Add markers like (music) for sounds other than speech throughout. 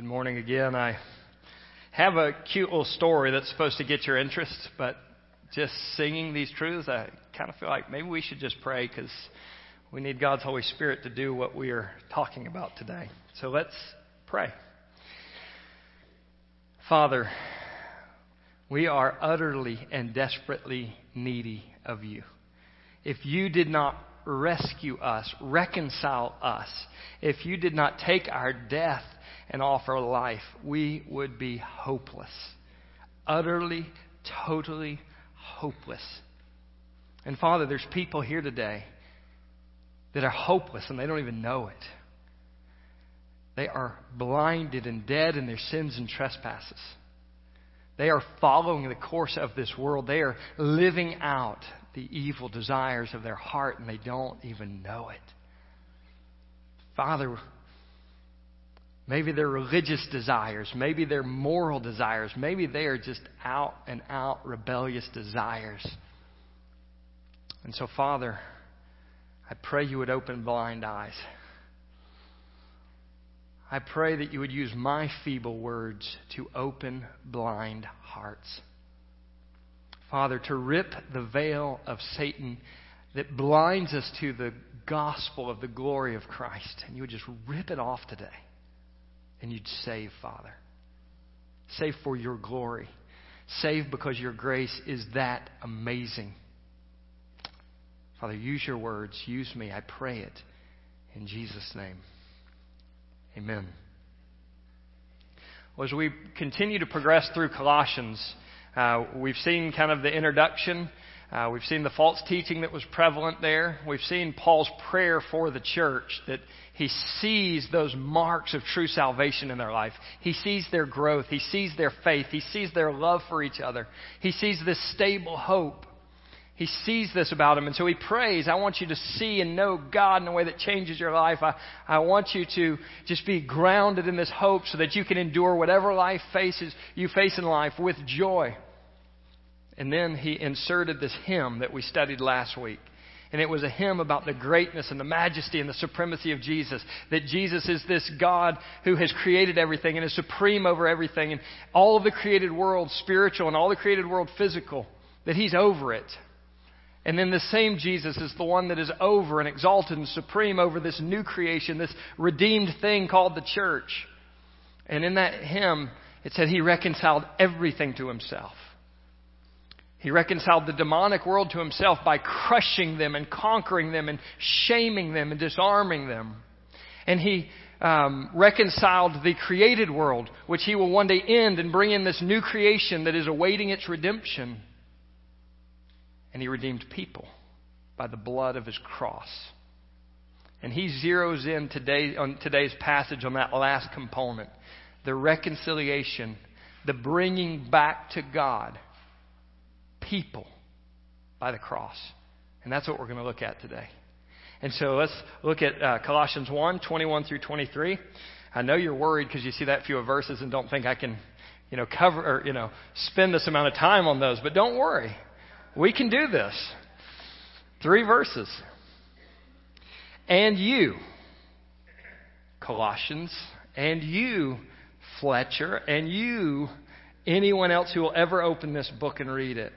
Good morning again. I have a cute little story that's supposed to get your interest, but just singing these truths, I kind of feel like maybe we should just pray because we need God's Holy Spirit to do what we are talking about today. So let's pray. Father, we are utterly and desperately needy of you. If you did not rescue us, reconcile us, if you did not take our death and offer life, we would be hopeless. Utterly, totally hopeless. And Father, there's people here today that are hopeless and they don't even know it. They are blinded and dead in their sins and trespasses. They are following the course of this world. They are living out the evil desires of their heart and they don't even know it. Father, maybe they're religious desires, maybe they're moral desires, maybe they are just out and out rebellious desires. And so, Father, I pray you would open blind eyes. I pray that you would use my feeble words to open blind hearts. Father, to rip the veil of Satan that blinds us to the gospel of the glory of Christ. And you would just rip it off today. And you'd save, Father. Save for your glory. Save because your grace is that amazing. Father, use your words. Use me. I pray it in Jesus' name. Amen. Well, as we continue to progress through Colossians, uh, we've seen kind of the introduction. Uh, we've seen the false teaching that was prevalent there. We've seen Paul's prayer for the church that he sees those marks of true salvation in their life. He sees their growth. He sees their faith. He sees their love for each other. He sees this stable hope. He sees this about him. And so he prays, I want you to see and know God in a way that changes your life. I, I want you to just be grounded in this hope so that you can endure whatever life faces you face in life with joy. And then he inserted this hymn that we studied last week. And it was a hymn about the greatness and the majesty and the supremacy of Jesus. That Jesus is this God who has created everything and is supreme over everything. And all of the created world spiritual and all the created world physical. That He's over it. And then the same Jesus is the one that is over and exalted and supreme over this new creation, this redeemed thing called the church. And in that hymn, it said he reconciled everything to himself. He reconciled the demonic world to himself by crushing them and conquering them and shaming them and disarming them. And he um, reconciled the created world, which he will one day end and bring in this new creation that is awaiting its redemption and he redeemed people by the blood of his cross. And he zeroes in today on today's passage on that last component, the reconciliation, the bringing back to God people by the cross. And that's what we're going to look at today. And so let's look at uh, Colossians 1, 21 through 23. I know you're worried because you see that few verses and don't think I can, you know, cover or, you know, spend this amount of time on those. But don't worry. We can do this. Three verses. And you, Colossians, and you, Fletcher, and you, anyone else who will ever open this book and read it,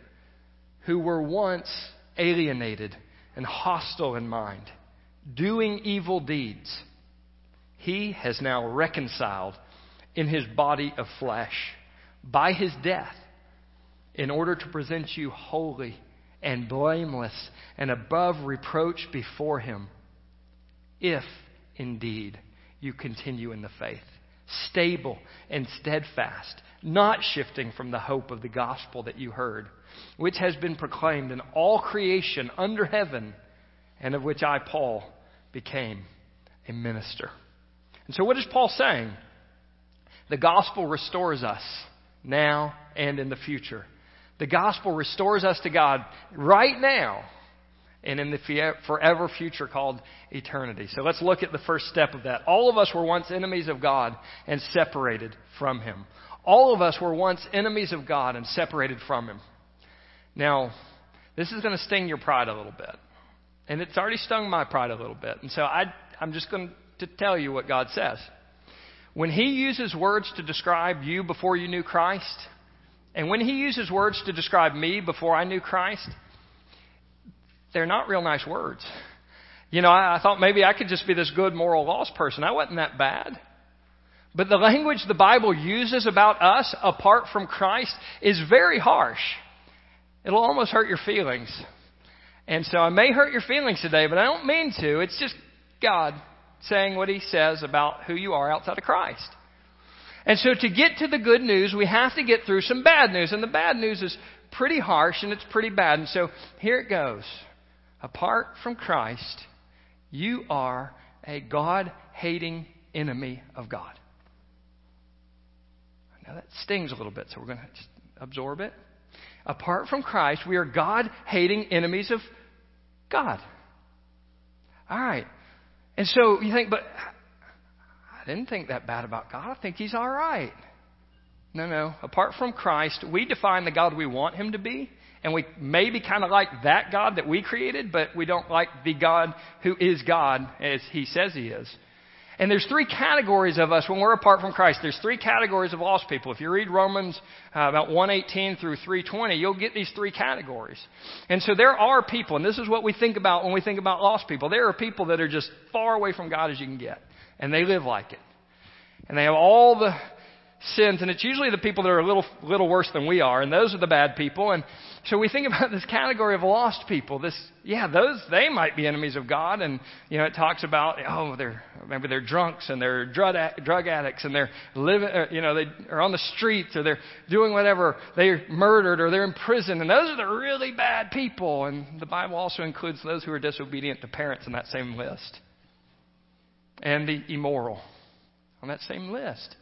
who were once alienated and hostile in mind, doing evil deeds, he has now reconciled in his body of flesh by his death in order to present you holy and blameless and above reproach before Him, if indeed you continue in the faith, stable and steadfast, not shifting from the hope of the gospel that you heard, which has been proclaimed in all creation under heaven, and of which I, Paul, became a minister. And so, what is Paul saying? The gospel restores us now and in the future. The gospel restores us to God right now and in the forever future called eternity. So let's look at the first step of that. All of us were once enemies of God and separated from Him. All of us were once enemies of God and separated from Him. Now, this is going to sting your pride a little bit. And it's already stung my pride a little bit. And so I, I'm just going to tell you what God says. when He uses words to describe you before you knew Christ, and when He uses words to describe me before I knew Christ, they're not real nice words. You know, I, I thought maybe I could just be this good moral lost person. I wasn't that bad. But the language the Bible uses about us apart from Christ is very harsh. It'll almost hurt your feelings. And so I may hurt your feelings today, but I don't mean to. It's just God saying what He says about who you are outside of Christ. And so to get to the good news, we have to get through some bad news. And the bad news is pretty harsh and it's pretty bad. And so here it goes. Apart from Christ, you are a God hating enemy of God. Now that stings a little bit, so we're going to just absorb it. Apart from Christ, we are God hating enemies of God. All right. And so you think, but I didn't think that bad about God. I think He's all right. No, no. Apart from Christ, we define the God we want Him to be, and we maybe kind of like that God that we created, but we don't like the God who is God as He says He is. And there's three categories of us when we're apart from Christ. There's three categories of lost people. If you read Romans uh, about 118 through 320, you'll get these three categories. And so there are people, and this is what we think about when we think about lost people. There are people that are just far away from God as you can get. And they live like it. And they have all the sins, and it's usually the people that are a little, little worse than we are, and those are the bad people. And so we think (laughs) about this category of lost people. This, yeah, those they might be enemies of God, and you know it talks about oh they're maybe they're drunks and they're drug drug addicts and they're living, uh, you know they are on the streets or they're doing whatever they're murdered or they're in prison, and those are the really bad people. And the Bible also includes those who are disobedient to parents in that same list, and the immoral on that same list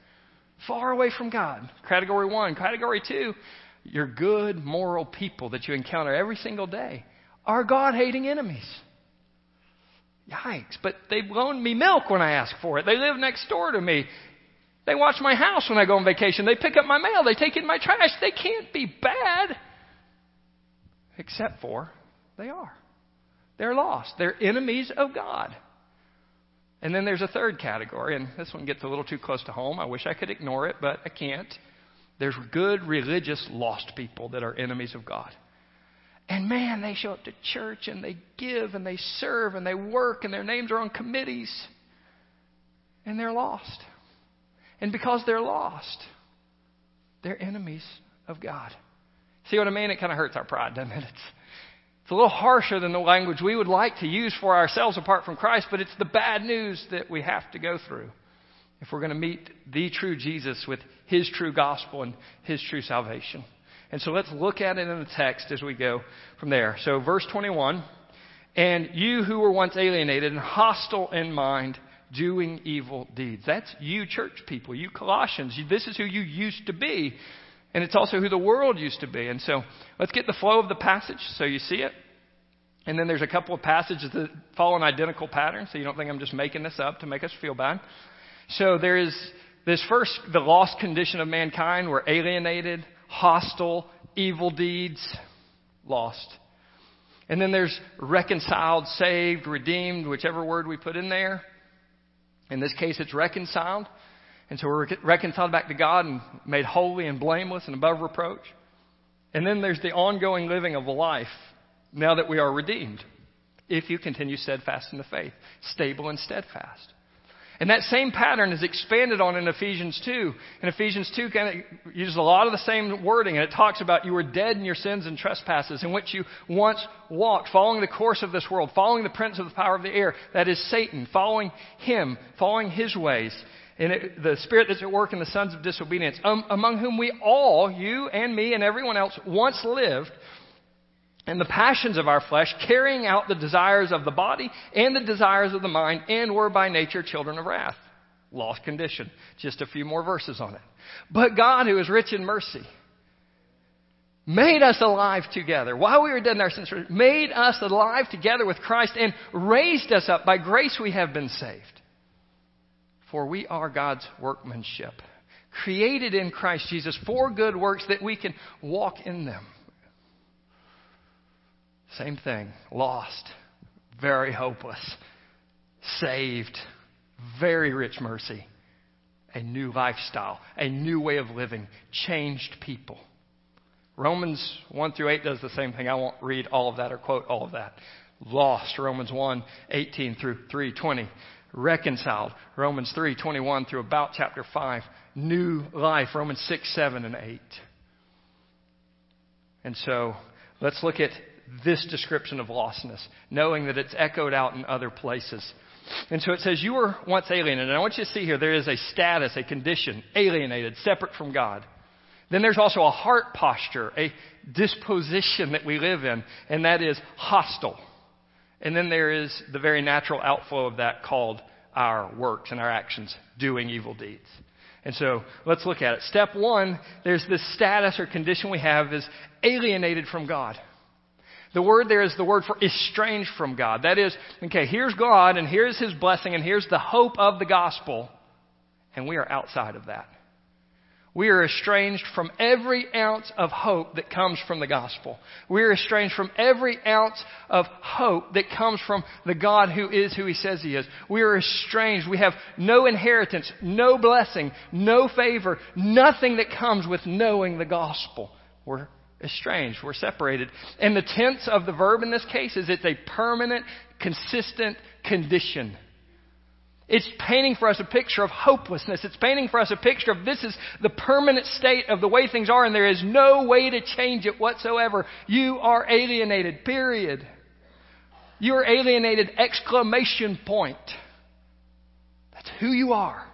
far away from God. Category one. Category two, your good, moral people that you encounter every single day are God hating enemies. Yikes. But they loan me milk when I ask for it. They live next door to me. They watch my house when I go on vacation. They pick up my mail. They take in my trash. They can't be bad. Except for they are. They're lost. They're enemies of God. And then there's a third category, and this one gets a little too close to home. I wish I could ignore it, but I can't. There's good religious lost people that are enemies of God. And man, they show up to church and they give and they serve and they work and their names are on committees. And they're lost. And because they're lost, they're enemies of God. See what I mean? It kind of hurts our pride, doesn't it? It's, it's a little harsher than the language we would like to use for ourselves apart from Christ, but it's the bad news that we have to go through if we're going to meet the true Jesus with his true gospel and his true salvation. And so let's look at it in the text as we go from there. So, verse 21 And you who were once alienated and hostile in mind, doing evil deeds. That's you, church people, you Colossians. This is who you used to be. And it's also who the world used to be. And so let's get the flow of the passage so you see it. And then there's a couple of passages that follow an identical pattern, so you don't think I'm just making this up to make us feel bad. So there is this first, the lost condition of mankind. We're alienated, hostile, evil deeds, lost. And then there's reconciled, saved, redeemed, whichever word we put in there. In this case, it's reconciled. And so we're reconciled back to God and made holy and blameless and above reproach. And then there's the ongoing living of life now that we are redeemed. If you continue steadfast in the faith, stable and steadfast. And that same pattern is expanded on in Ephesians 2. And Ephesians 2 kind of uses a lot of the same wording, and it talks about you were dead in your sins and trespasses, in which you once walked, following the course of this world, following the prince of the power of the air, that is Satan, following him, following his ways and it, the spirit that's at work in the sons of disobedience, um, among whom we all, you and me and everyone else, once lived in the passions of our flesh, carrying out the desires of the body and the desires of the mind, and were by nature children of wrath. Lost condition. Just a few more verses on it. But God, who is rich in mercy, made us alive together while we were dead in our sins, made us alive together with Christ and raised us up. By grace we have been saved for we are God's workmanship, created in Christ Jesus for good works that we can walk in them. Same thing. Lost, very hopeless, saved, very rich mercy, a new lifestyle, a new way of living, changed people. Romans 1 through 8 does the same thing. I won't read all of that or quote all of that. Lost, Romans 1, 18 through 3, 20. Reconciled, Romans 3, 21 through about chapter 5. New life, Romans 6, 7, and 8. And so, let's look at this description of lostness, knowing that it's echoed out in other places. And so it says, You were once alienated. And I want you to see here, there is a status, a condition, alienated, separate from God. Then there's also a heart posture, a disposition that we live in, and that is hostile. And then there is the very natural outflow of that called our works and our actions, doing evil deeds. And so let's look at it. Step one, there's this status or condition we have is alienated from God. The word there is the word for estranged from God. That is, okay, here's God and here's His blessing and here's the hope of the gospel, and we are outside of that. We are estranged from every ounce of hope that comes from the gospel. We are estranged from every ounce of hope that comes from the God who is who He says He is. We are estranged. We have no inheritance, no blessing, no favor, nothing that comes with knowing the gospel. We're estranged. We're separated. And the tense of the verb in this case is it's a permanent, consistent condition. It's painting for us a picture of hopelessness. It's painting for us a picture of this is the permanent state of the way things are, and there is no way to change it whatsoever. You are alienated, period. You are alienated, exclamation point. That's who you are.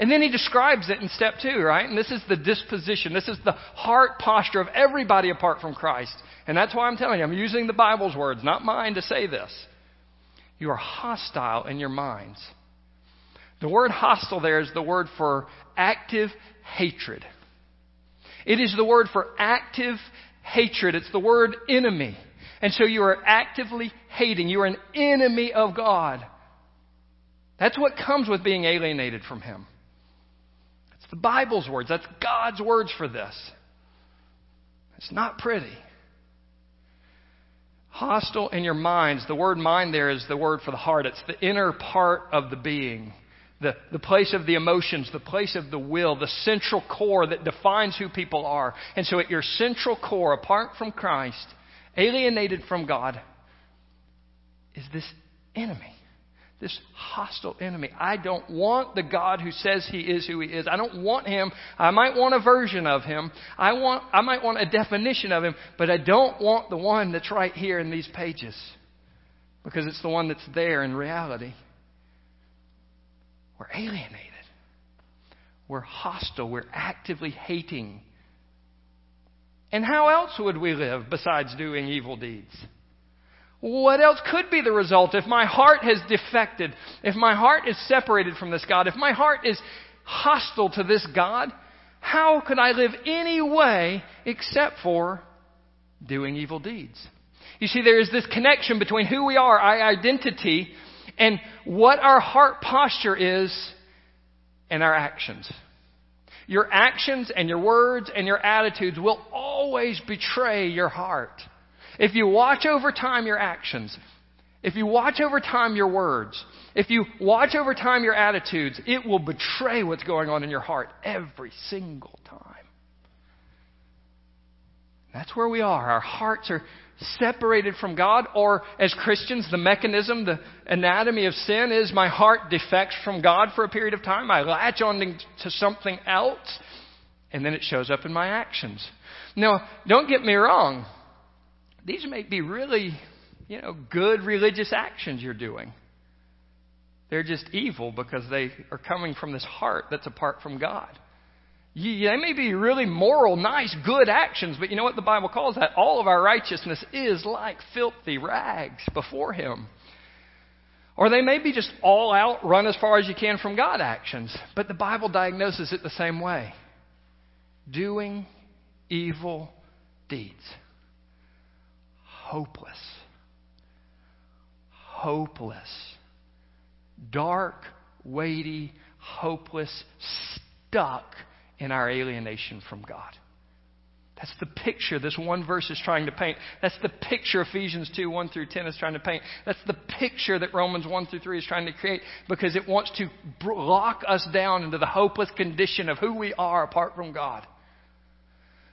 And then he describes it in step two, right? And this is the disposition. This is the heart posture of everybody apart from Christ. And that's why I'm telling you, I'm using the Bible's words, not mine, to say this. You are hostile in your minds. The word hostile there is the word for active hatred. It is the word for active hatred. It's the word enemy. And so you are actively hating. You are an enemy of God. That's what comes with being alienated from Him the Bible's words. That's God's words for this. It's not pretty. Hostile in your minds. The word mind there is the word for the heart. It's the inner part of the being. The, the place of the emotions, the place of the will, the central core that defines who people are. And so at your central core, apart from Christ, alienated from God, is this enemy this hostile enemy. I don't want the God who says he is who he is. I don't want him. I might want a version of him. I want I might want a definition of him, but I don't want the one that's right here in these pages. Because it's the one that's there in reality. We're alienated. We're hostile. We're actively hating. And how else would we live besides doing evil deeds? What else could be the result if my heart has defected, if my heart is separated from this God, if my heart is hostile to this God? How could I live any way except for doing evil deeds? You see, there is this connection between who we are, our identity, and what our heart posture is and our actions. Your actions and your words and your attitudes will always betray your heart. If you watch over time your actions, if you watch over time your words, if you watch over time your attitudes, it will betray what's going on in your heart every single time. That's where we are. Our hearts are separated from God, or as Christians, the mechanism, the anatomy of sin is my heart defects from God for a period of time. I latch on to something else, and then it shows up in my actions. Now, don't get me wrong these may be really, you know, good religious actions you're doing. They're just evil because they are coming from this heart that's apart from God. they may be really moral, nice, good actions, but you know what the Bible calls that? All of our righteousness is like filthy rags before Him. Or they may be just all out, run as far as you can from God actions, but the Bible diagnoses it the same way doing evil deeds hopeless. Hopeless. Dark, weighty, hopeless, stuck in our alienation from God. That's the picture this one verse is trying to paint. That's the picture Ephesians 2, 1 through 10 is trying to paint. That's the picture that Romans 1 through 3 is trying to create because it wants to lock us down into the hopeless condition of who we are apart from God.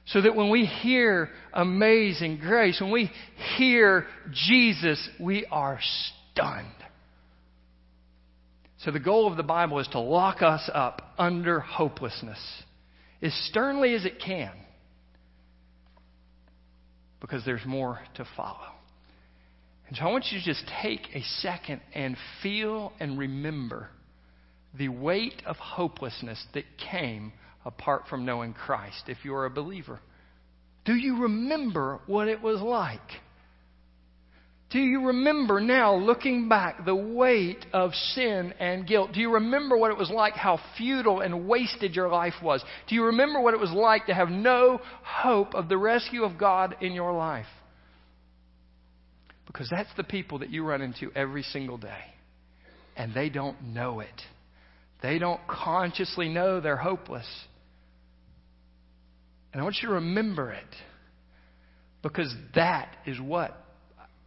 So that when we hear amazing grace, when we hear Jesus, we are stunned. So the goal of the Bible is to lock us up under hopelessness as sternly as it can because there's more to follow. And so I want you to just take a second and feel and remember the weight of hopelessness that came apart from knowing Christ if you are a believer. Do you remember what it was like? Do you remember now, looking back, the weight of sin and guilt? Do you remember what it was like, how futile and wasted your life was? Do you remember what it was like to have no hope of the rescue of God in your life? Because that's the people that you run into every single day. And they don't know it. They don't consciously know they're hopeless. And I want you to remember it. Because that is what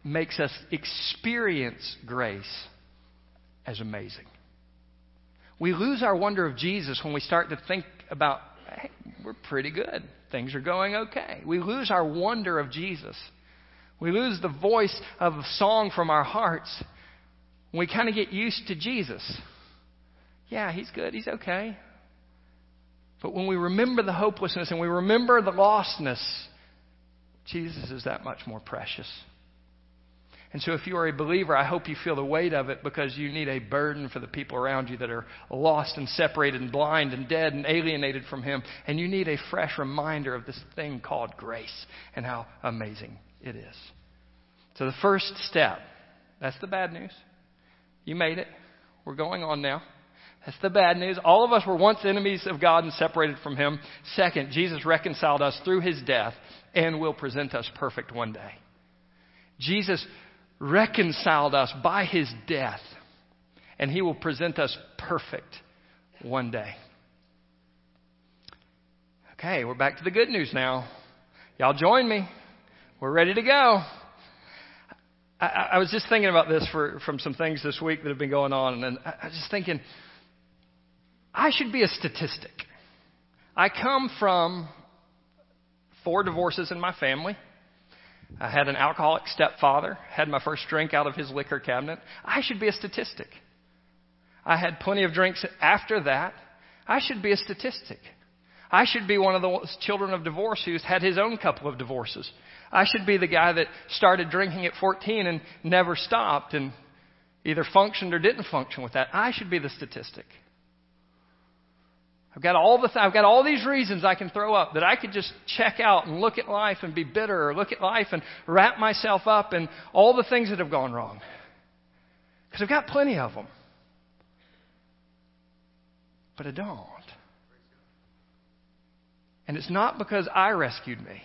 makes us experience grace as amazing. We lose our wonder of Jesus when we start to think about, hey, we're pretty good. Things are going okay. We lose our wonder of Jesus. We lose the voice of a song from our hearts we kind of get used to Jesus. Yeah, he's good. He's okay. But when we remember the hopelessness and we remember the lostness, Jesus is that much more precious. And so, if you are a believer, I hope you feel the weight of it because you need a burden for the people around you that are lost and separated and blind and dead and alienated from Him. And you need a fresh reminder of this thing called grace and how amazing it is. So, the first step that's the bad news. You made it. We're going on now. That's the bad news. All of us were once enemies of God and separated from Him. Second, Jesus reconciled us through His death and will present us perfect one day. Jesus reconciled us by his death, and he will present us perfect one day. Okay, we're back to the good news now. Y'all join me. We're ready to go. I, I was just thinking about this for, from some things this week that have been going on, and I, I was just thinking, I should be a statistic. I come from four divorces in my family. I had an alcoholic stepfather, had my first drink out of his liquor cabinet. I should be a statistic. I had plenty of drinks after that. I should be a statistic. I should be one of the children of divorce who's had his own couple of divorces. I should be the guy that started drinking at 14 and never stopped and either functioned or didn't function with that. I should be the statistic. I've got all the th- I've got all these reasons I can throw up that I could just check out and look at life and be bitter or look at life and wrap myself up in all the things that have gone wrong. Because I've got plenty of them. But I don't. And it's not because I rescued me.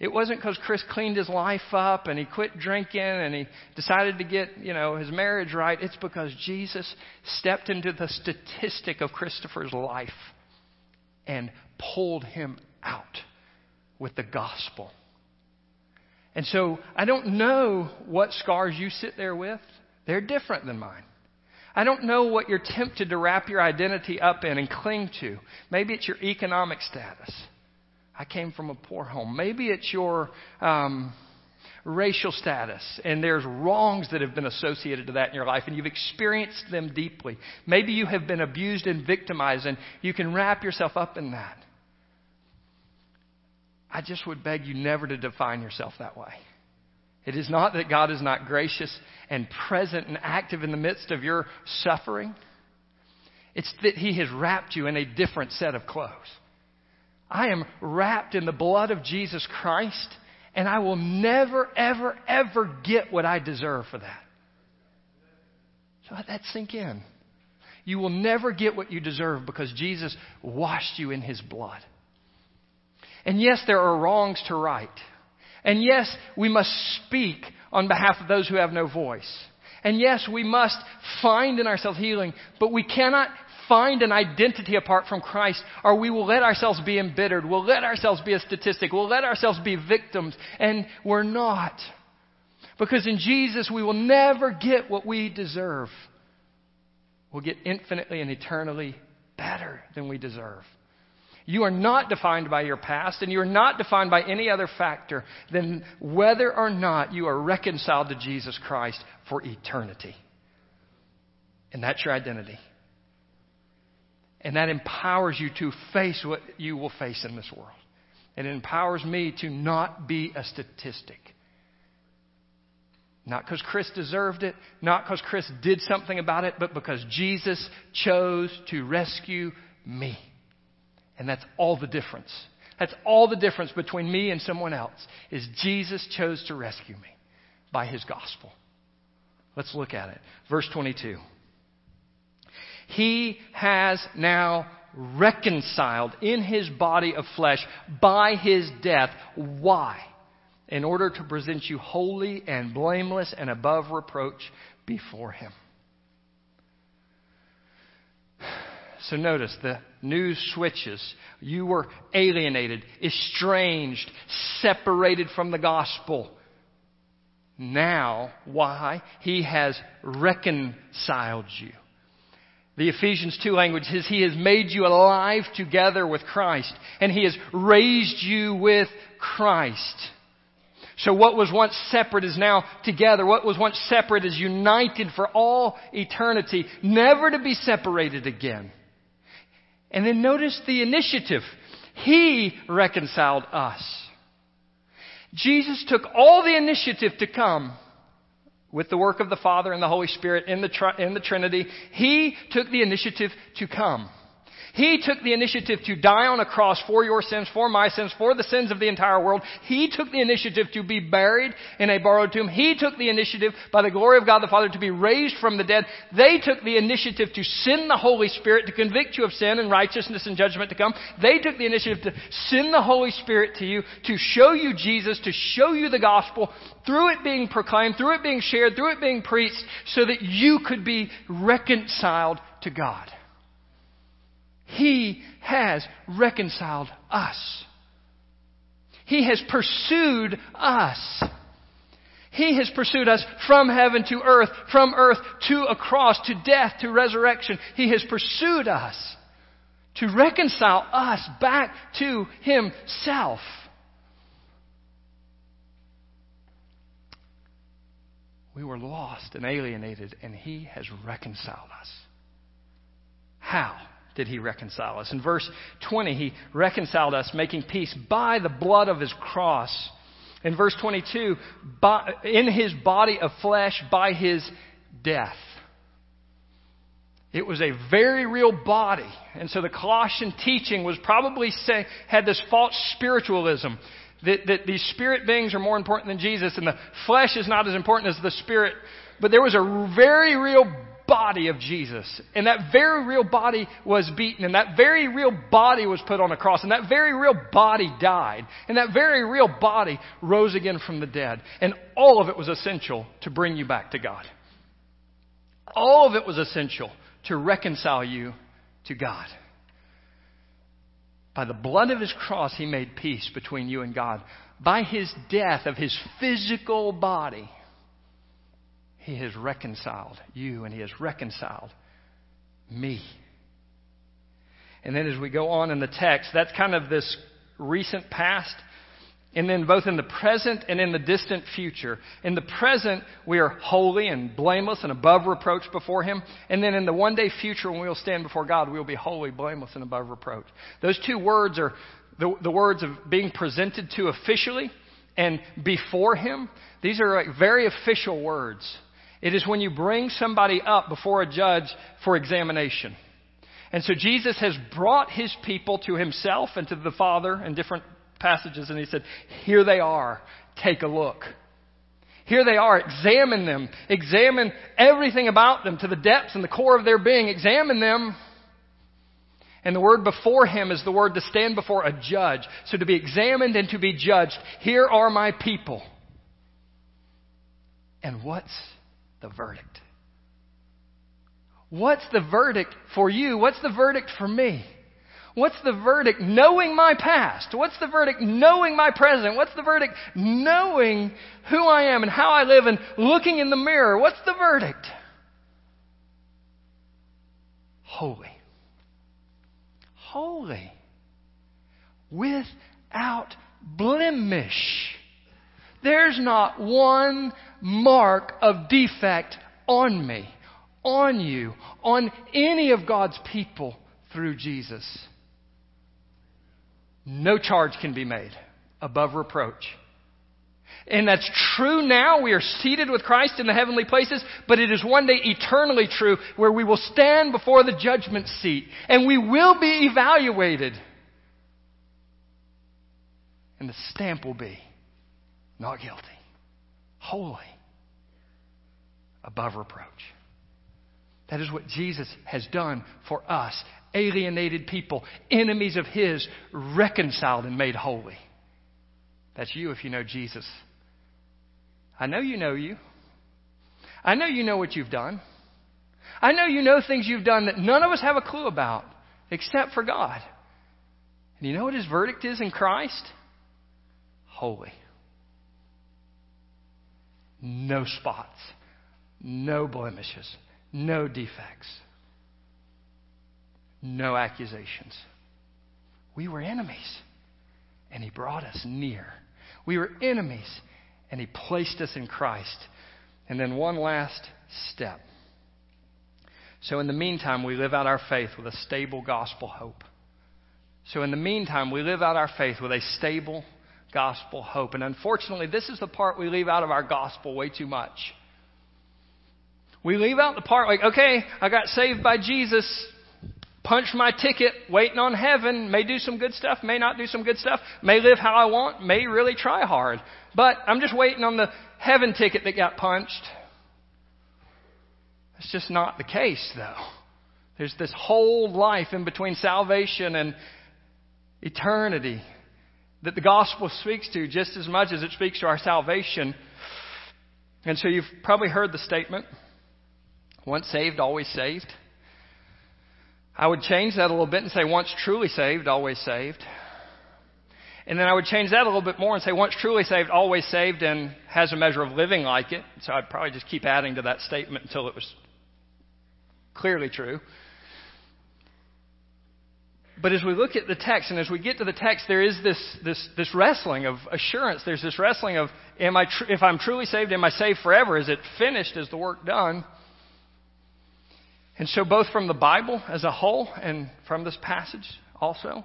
It wasn't because Chris cleaned his life up and he quit drinking and he decided to get, you know, his marriage right. It's because Jesus stepped into the statistic of Christopher's life and pulled him out with the gospel. And so I don't know what scars you sit there with. They're different than mine. I don't know what you're tempted to wrap your identity up in and cling to. Maybe it's your economic status. I came from a poor home. Maybe it's your um, racial status, and there's wrongs that have been associated to that in your life, and you've experienced them deeply. Maybe you have been abused and victimized, and you can wrap yourself up in that. I just would beg you never to define yourself that way. It is not that God is not gracious and present and active in the midst of your suffering. It's that He has wrapped you in a different set of clothes. I am wrapped in the blood of Jesus Christ, and I will never, ever, ever get what I deserve for that. So let that sink in. You will never get what you deserve because Jesus washed you in his blood. And yes, there are wrongs to right. And yes, we must speak on behalf of those who have no voice. And yes, we must find in ourselves healing, but we cannot find an identity apart from Christ, or we will let ourselves be embittered. We'll let ourselves be a statistic. We'll let ourselves be victims, and we're not. Because in Jesus, we will never get what we deserve. We'll get infinitely and eternally better than we deserve. You are not defined by your past, and you are not defined by any other factor than whether or not you are reconciled to Jesus Christ for eternity. And that's your identity. And that empowers you to face what you will face in this world. And it empowers me to not be a statistic. Not because Chris deserved it, not because Chris did something about it, but because Jesus chose to rescue me. And that's all the difference. That's all the difference between me and someone else is Jesus chose to rescue me by his gospel. Let's look at it. Verse 22. He has now reconciled in his body of flesh by his death. Why? In order to present you holy and blameless and above reproach before him. (sighs) So notice the news switches. You were alienated, estranged, separated from the gospel. Now, why? He has reconciled you. The Ephesians 2 language says He has made you alive together with Christ, and He has raised you with Christ. So what was once separate is now together. What was once separate is united for all eternity, never to be separated again. And then notice the initiative. He reconciled us. Jesus took all the initiative to come with the work of the Father and the Holy Spirit in the, in the Trinity. He took the initiative to come. He took the initiative to die on a cross for your sins, for my sins, for the sins of the entire world. He took the initiative to be buried in a borrowed tomb. He took the initiative by the glory of God the Father to be raised from the dead. They took the initiative to send the Holy Spirit to convict you of sin and righteousness and judgment to come. They took the initiative to send the Holy Spirit to you to show you Jesus, to show you the gospel through it being proclaimed, through it being shared, through it being preached so that you could be reconciled to God. He has reconciled us. He has pursued us. He has pursued us from heaven to earth, from earth to a cross, to death, to resurrection. He has pursued us to reconcile us back to Himself. We were lost and alienated, and He has reconciled us. How? Did he reconcile us. In verse 20, he reconciled us, making peace by the blood of his cross. In verse 22, by, in his body of flesh by his death. It was a very real body. And so the Colossian teaching was probably say, had this false spiritualism that, that these spirit beings are more important than Jesus and the flesh is not as important as the spirit. But there was a very real body of Jesus. And that very real body was beaten, and that very real body was put on a cross, and that very real body died, and that very real body rose again from the dead. And all of it was essential to bring you back to God. All of it was essential to reconcile you to God. By the blood of his cross, he made peace between you and God. By his death of his physical body, he has reconciled you and He has reconciled me. And then as we go on in the text, that's kind of this recent past. And then both in the present and in the distant future. In the present, we are holy and blameless and above reproach before Him. And then in the one day future, when we will stand before God, we will be holy, blameless, and above reproach. Those two words are the, the words of being presented to officially and before Him. These are like very official words. It is when you bring somebody up before a judge for examination. And so Jesus has brought his people to himself and to the Father in different passages, and he said, Here they are. Take a look. Here they are. Examine them. Examine everything about them to the depths and the core of their being. Examine them. And the word before him is the word to stand before a judge. So to be examined and to be judged. Here are my people. And what's the verdict. What's the verdict for you? What's the verdict for me? What's the verdict knowing my past? What's the verdict knowing my present? What's the verdict knowing who I am and how I live and looking in the mirror? What's the verdict? Holy. Holy. Without blemish. There's not one mark of defect on me, on you, on any of God's people through Jesus. No charge can be made above reproach. And that's true now. We are seated with Christ in the heavenly places, but it is one day eternally true where we will stand before the judgment seat and we will be evaluated. And the stamp will be not guilty, holy, above reproach. That is what Jesus has done for us, alienated people, enemies of His, reconciled and made holy. That's you if you know Jesus. I know you know you. I know you know what you've done. I know you know things you've done that none of us have a clue about except for God. And you know what His verdict is in Christ? Holy no spots, no blemishes, no defects, no accusations. We were enemies, and He brought us near. We were enemies, and He placed us in Christ. And then one last step. So, in the meantime, we live out our faith with a stable gospel hope. So, in the meantime, we live out our faith with a stable gospel hope. And unfortunately, this is the part we leave out of our gospel way too much. We leave out the part like, okay, I got saved by Jesus, punched my ticket, waiting on heaven, may do some good stuff, may not do some good stuff, may live how I want, may really try hard. But I'm just waiting on the heaven ticket that got punched. That's just not the case, though. There's this whole life in between salvation and eternity that the gospel speaks to just as much as it speaks to our salvation. And so you've probably heard the statement once saved, always saved. I would change that a little bit and say once truly saved, always saved. And then I would change that a little bit more and say once truly saved, always saved, and has a measure of living like it. So I'd probably just keep adding to that statement until it was clearly true. But as we look at the text and as we get to the text, there is this, this, this wrestling of assurance. There's this wrestling of, am I tr- if I'm truly saved, am I saved forever? Is it finished? Is the work done? And so, both from the Bible as a whole and from this passage also,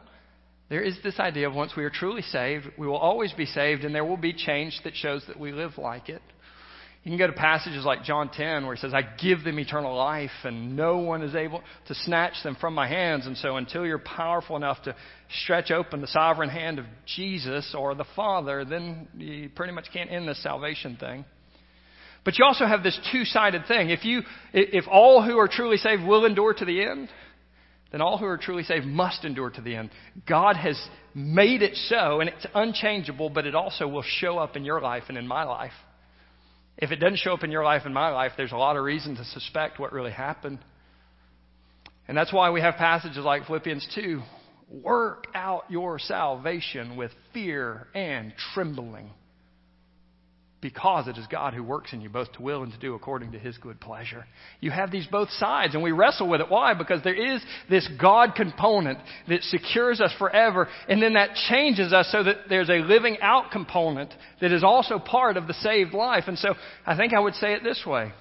there is this idea of once we are truly saved, we will always be saved, and there will be change that shows that we live like it. You can go to passages like John 10 where he says, I give them eternal life and no one is able to snatch them from my hands. And so until you're powerful enough to stretch open the sovereign hand of Jesus or the Father, then you pretty much can't end this salvation thing. But you also have this two-sided thing. If you, if all who are truly saved will endure to the end, then all who are truly saved must endure to the end. God has made it so, and it's unchangeable, but it also will show up in your life and in my life. If it doesn't show up in your life and my life, there's a lot of reason to suspect what really happened. And that's why we have passages like Philippians 2 work out your salvation with fear and trembling because it is God who works in you both to will and to do according to his good pleasure. You have these both sides, and we wrestle with it. Why? Because there is this God component that secures us forever, and then that changes us so that there's a living out component that is also part of the saved life. And so I think I would say it this way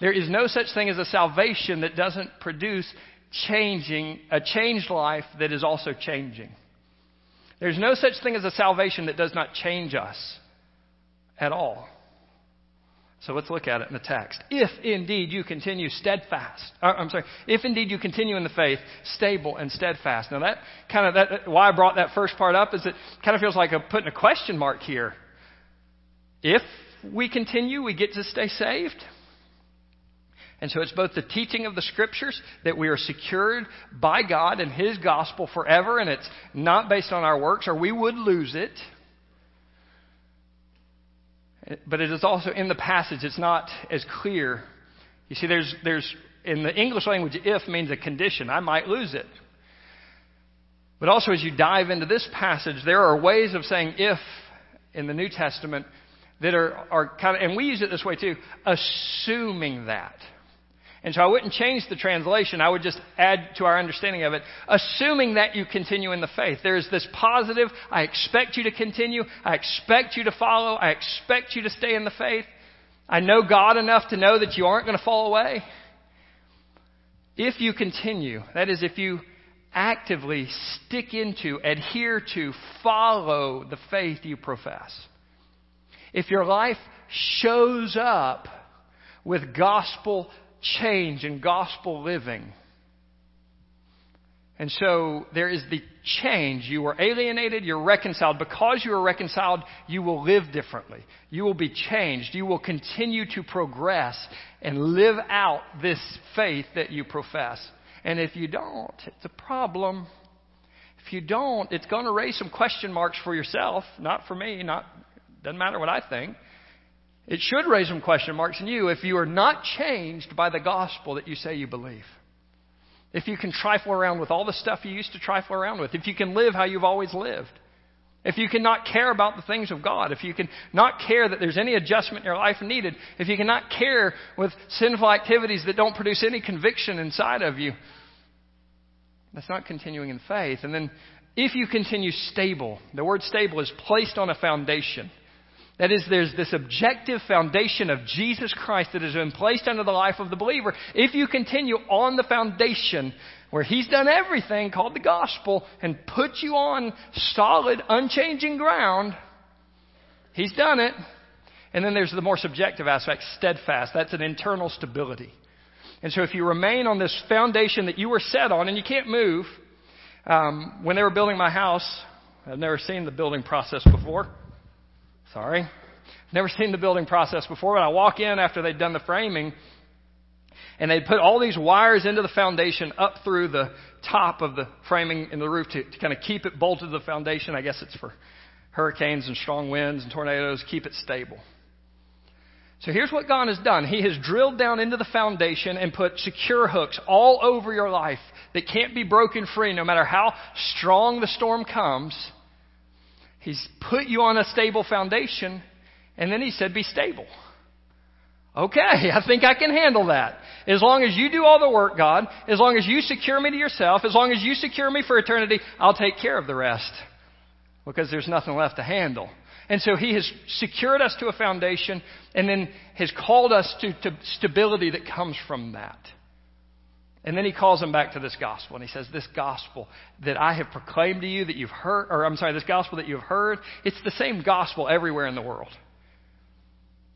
there is no such thing as a salvation that doesn't produce changing, a changed life that is also changing. There's no such thing as a salvation that does not change us at all. So let's look at it in the text. If indeed you continue steadfast, uh, I'm sorry, if indeed you continue in the faith, stable and steadfast. Now that kind of that why I brought that first part up is it kind of feels like I'm putting a question mark here. If we continue, we get to stay saved. And so it's both the teaching of the scriptures that we are secured by God and His gospel forever, and it's not based on our works, or we would lose it. But it is also in the passage, it's not as clear. You see, there's, there's, in the English language, if means a condition. I might lose it. But also, as you dive into this passage, there are ways of saying if in the New Testament that are, are kind of, and we use it this way too, assuming that. And so I wouldn't change the translation. I would just add to our understanding of it, assuming that you continue in the faith. There is this positive, I expect you to continue. I expect you to follow. I expect you to stay in the faith. I know God enough to know that you aren't going to fall away. If you continue, that is, if you actively stick into, adhere to, follow the faith you profess. If your life shows up with gospel change in gospel living. And so there is the change. You were alienated, you're reconciled. Because you are reconciled, you will live differently. You will be changed. You will continue to progress and live out this faith that you profess. And if you don't, it's a problem. If you don't, it's going to raise some question marks for yourself, not for me, not doesn't matter what I think. It should raise some question marks in you if you are not changed by the gospel that you say you believe. If you can trifle around with all the stuff you used to trifle around with. If you can live how you've always lived. If you cannot care about the things of God. If you can not care that there's any adjustment in your life needed. If you cannot care with sinful activities that don't produce any conviction inside of you. That's not continuing in faith. And then if you continue stable, the word stable is placed on a foundation. That is, there's this objective foundation of Jesus Christ that has been placed under the life of the believer. If you continue on the foundation where He's done everything called the gospel and put you on solid, unchanging ground, He's done it. And then there's the more subjective aspect, steadfast. That's an internal stability. And so if you remain on this foundation that you were set on and you can't move, um, when they were building my house, I've never seen the building process before. Sorry. Never seen the building process before, but I walk in after they'd done the framing, and they'd put all these wires into the foundation up through the top of the framing in the roof to, to kind of keep it bolted to the foundation. I guess it's for hurricanes and strong winds and tornadoes, keep it stable. So here's what God has done. He has drilled down into the foundation and put secure hooks all over your life that can't be broken free no matter how strong the storm comes. He's put you on a stable foundation, and then he said, Be stable. Okay, (laughs) I think I can handle that. As long as you do all the work, God, as long as you secure me to yourself, as long as you secure me for eternity, I'll take care of the rest. Because there's nothing left to handle. And so he has secured us to a foundation and then has called us to, to stability that comes from that. And then he calls them back to this gospel. And he says, This gospel that I have proclaimed to you that you've heard, or I'm sorry, this gospel that you've heard, it's the same gospel everywhere in the world.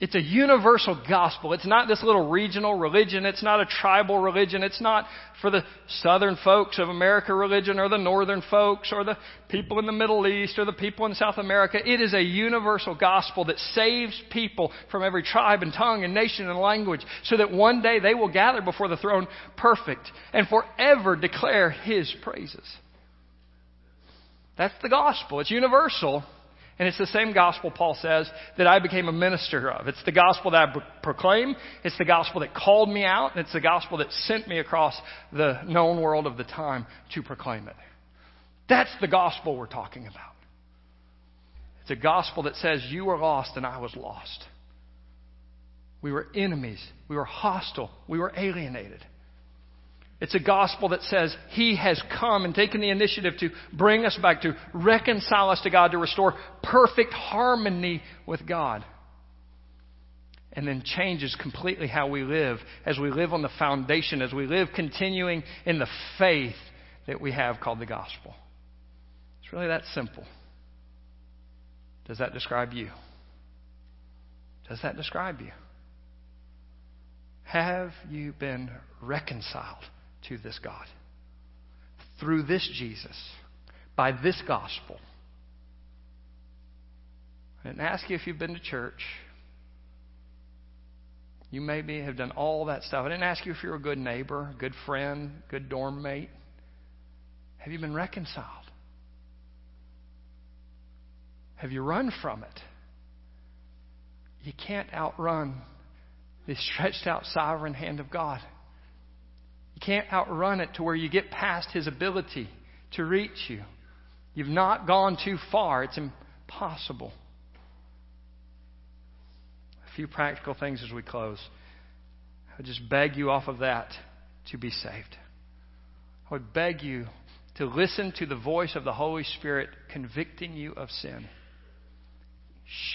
It's a universal gospel. It's not this little regional religion. It's not a tribal religion. It's not for the southern folks of America religion or the northern folks or the people in the Middle East or the people in South America. It is a universal gospel that saves people from every tribe and tongue and nation and language so that one day they will gather before the throne perfect and forever declare His praises. That's the gospel. It's universal. And it's the same gospel, Paul says, that I became a minister of. It's the gospel that I proclaim. It's the gospel that called me out. And it's the gospel that sent me across the known world of the time to proclaim it. That's the gospel we're talking about. It's a gospel that says you were lost and I was lost. We were enemies. We were hostile. We were alienated. It's a gospel that says He has come and taken the initiative to bring us back, to reconcile us to God, to restore perfect harmony with God. And then changes completely how we live as we live on the foundation, as we live continuing in the faith that we have called the gospel. It's really that simple. Does that describe you? Does that describe you? Have you been reconciled? To this God. Through this Jesus, by this gospel. I didn't ask you if you've been to church. You maybe have done all that stuff. I didn't ask you if you're a good neighbor, good friend, good dorm mate. Have you been reconciled? Have you run from it? You can't outrun the (laughs) stretched out sovereign hand of God. You can't outrun it to where you get past His ability to reach you. You've not gone too far. It's impossible. A few practical things as we close. I would just beg you off of that to be saved. I would beg you to listen to the voice of the Holy Spirit convicting you of sin,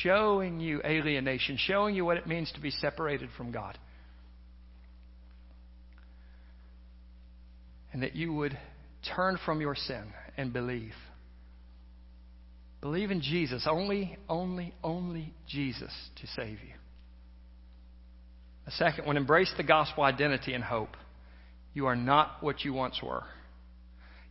showing you alienation, showing you what it means to be separated from God. And that you would turn from your sin and believe. Believe in Jesus, only, only, only Jesus to save you. A second one, embrace the gospel identity and hope. You are not what you once were.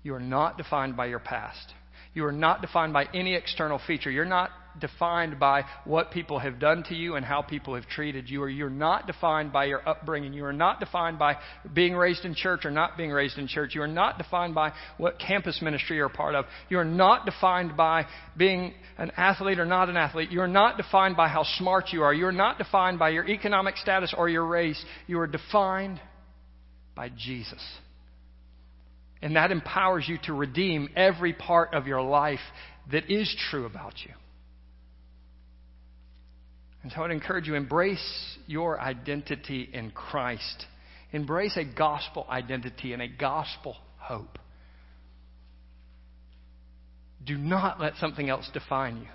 You are not defined by your past. You are not defined by any external feature. You're not defined by what people have done to you and how people have treated you, or you're not defined by your upbringing. You are not defined by being raised in church or not being raised in church. You are not defined by what campus ministry you're a part of. You are not defined by being an athlete or not an athlete. You are not defined by how smart you are. You are not defined by your economic status or your race. You are defined by Jesus. And that empowers you to redeem every part of your life that is true about you. And so I would encourage you embrace your identity in Christ. Embrace a gospel identity and a gospel hope. Do not let something else define you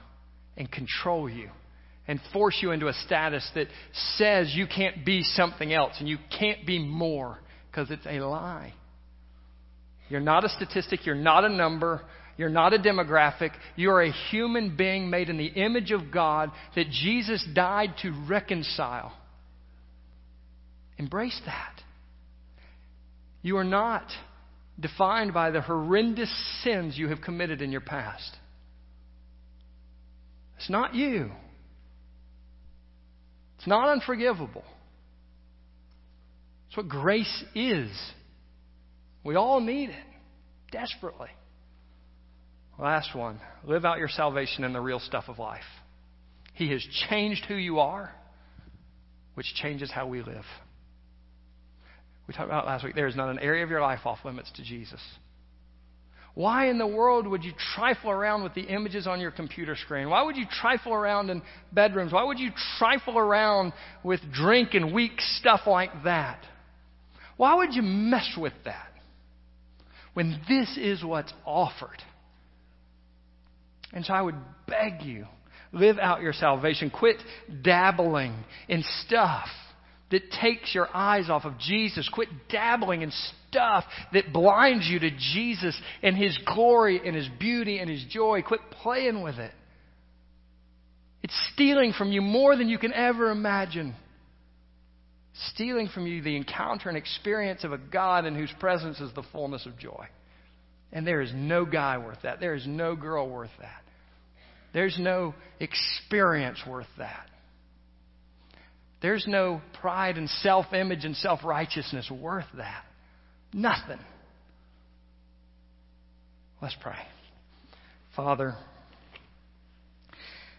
and control you and force you into a status that says you can't be something else and you can't be more because it's a lie. You're not a statistic. You're not a number. You're not a demographic. You're a human being made in the image of God that Jesus died to reconcile. Embrace that. You are not defined by the horrendous sins you have committed in your past. It's not you. It's not unforgivable. It's what grace is. We all need it desperately. Last one live out your salvation in the real stuff of life. He has changed who you are, which changes how we live. We talked about last week there is not an area of your life off limits to Jesus. Why in the world would you trifle around with the images on your computer screen? Why would you trifle around in bedrooms? Why would you trifle around with drink and weak stuff like that? Why would you mess with that when this is what's offered? And so I would beg you, live out your salvation. Quit dabbling in stuff that takes your eyes off of Jesus. Quit dabbling in stuff that blinds you to Jesus and His glory and His beauty and His joy. Quit playing with it. It's stealing from you more than you can ever imagine. Stealing from you the encounter and experience of a God in whose presence is the fullness of joy. And there is no guy worth that. There is no girl worth that. There's no experience worth that. There's no pride and self image and self righteousness worth that. Nothing. Let's pray. Father,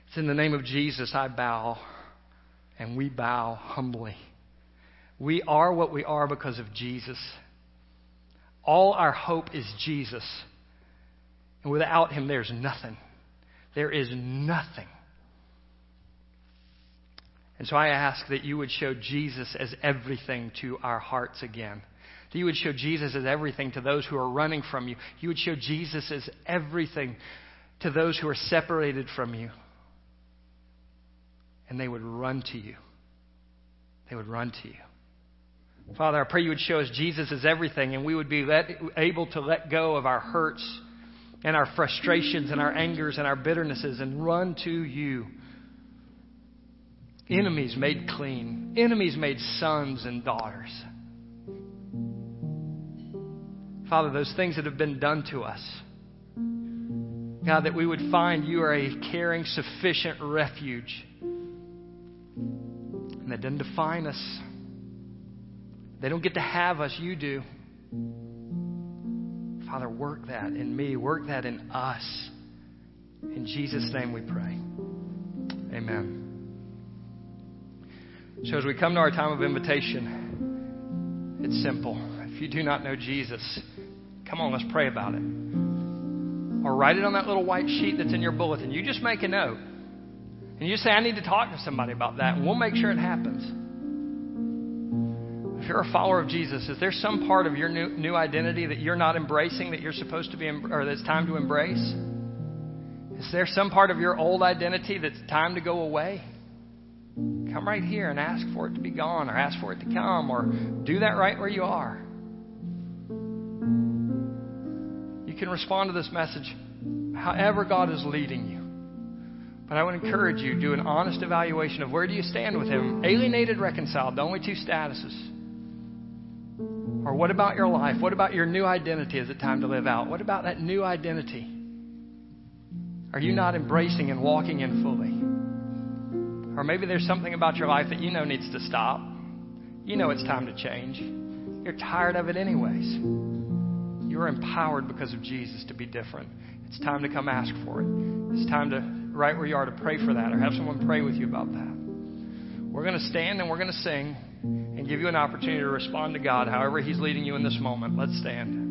it's in the name of Jesus I bow, and we bow humbly. We are what we are because of Jesus. All our hope is Jesus. And without him, there's nothing. There is nothing. And so I ask that you would show Jesus as everything to our hearts again. That you would show Jesus as everything to those who are running from you. You would show Jesus as everything to those who are separated from you. And they would run to you. They would run to you. Father, I pray you would show us Jesus as everything and we would be let, able to let go of our hurts and our frustrations and our angers and our bitternesses and run to you. Enemies made clean, enemies made sons and daughters. Father, those things that have been done to us. God, that we would find you are a caring, sufficient refuge. And that doesn't define us. They don't get to have us, you do. Father, work that in me, work that in us. In Jesus' name we pray. Amen. So, as we come to our time of invitation, it's simple. If you do not know Jesus, come on, let's pray about it. Or write it on that little white sheet that's in your bulletin. You just make a note. And you say, I need to talk to somebody about that, and we'll make sure it happens. If you're a follower of Jesus, is there some part of your new, new identity that you're not embracing that you're supposed to be, or that's time to embrace? Is there some part of your old identity that's time to go away? Come right here and ask for it to be gone, or ask for it to come, or do that right where you are. You can respond to this message however God is leading you. But I would encourage you do an honest evaluation of where do you stand with Him, alienated, reconciled, the only two statuses. Or what about your life? What about your new identity? Is it time to live out? What about that new identity? Are you not embracing and walking in fully? Or maybe there's something about your life that you know needs to stop. You know it's time to change. You're tired of it, anyways. You're empowered because of Jesus to be different. It's time to come ask for it. It's time to, right where you are, to pray for that or have someone pray with you about that. We're going to stand and we're going to sing and give you an opportunity to respond to God however He's leading you in this moment. Let's stand.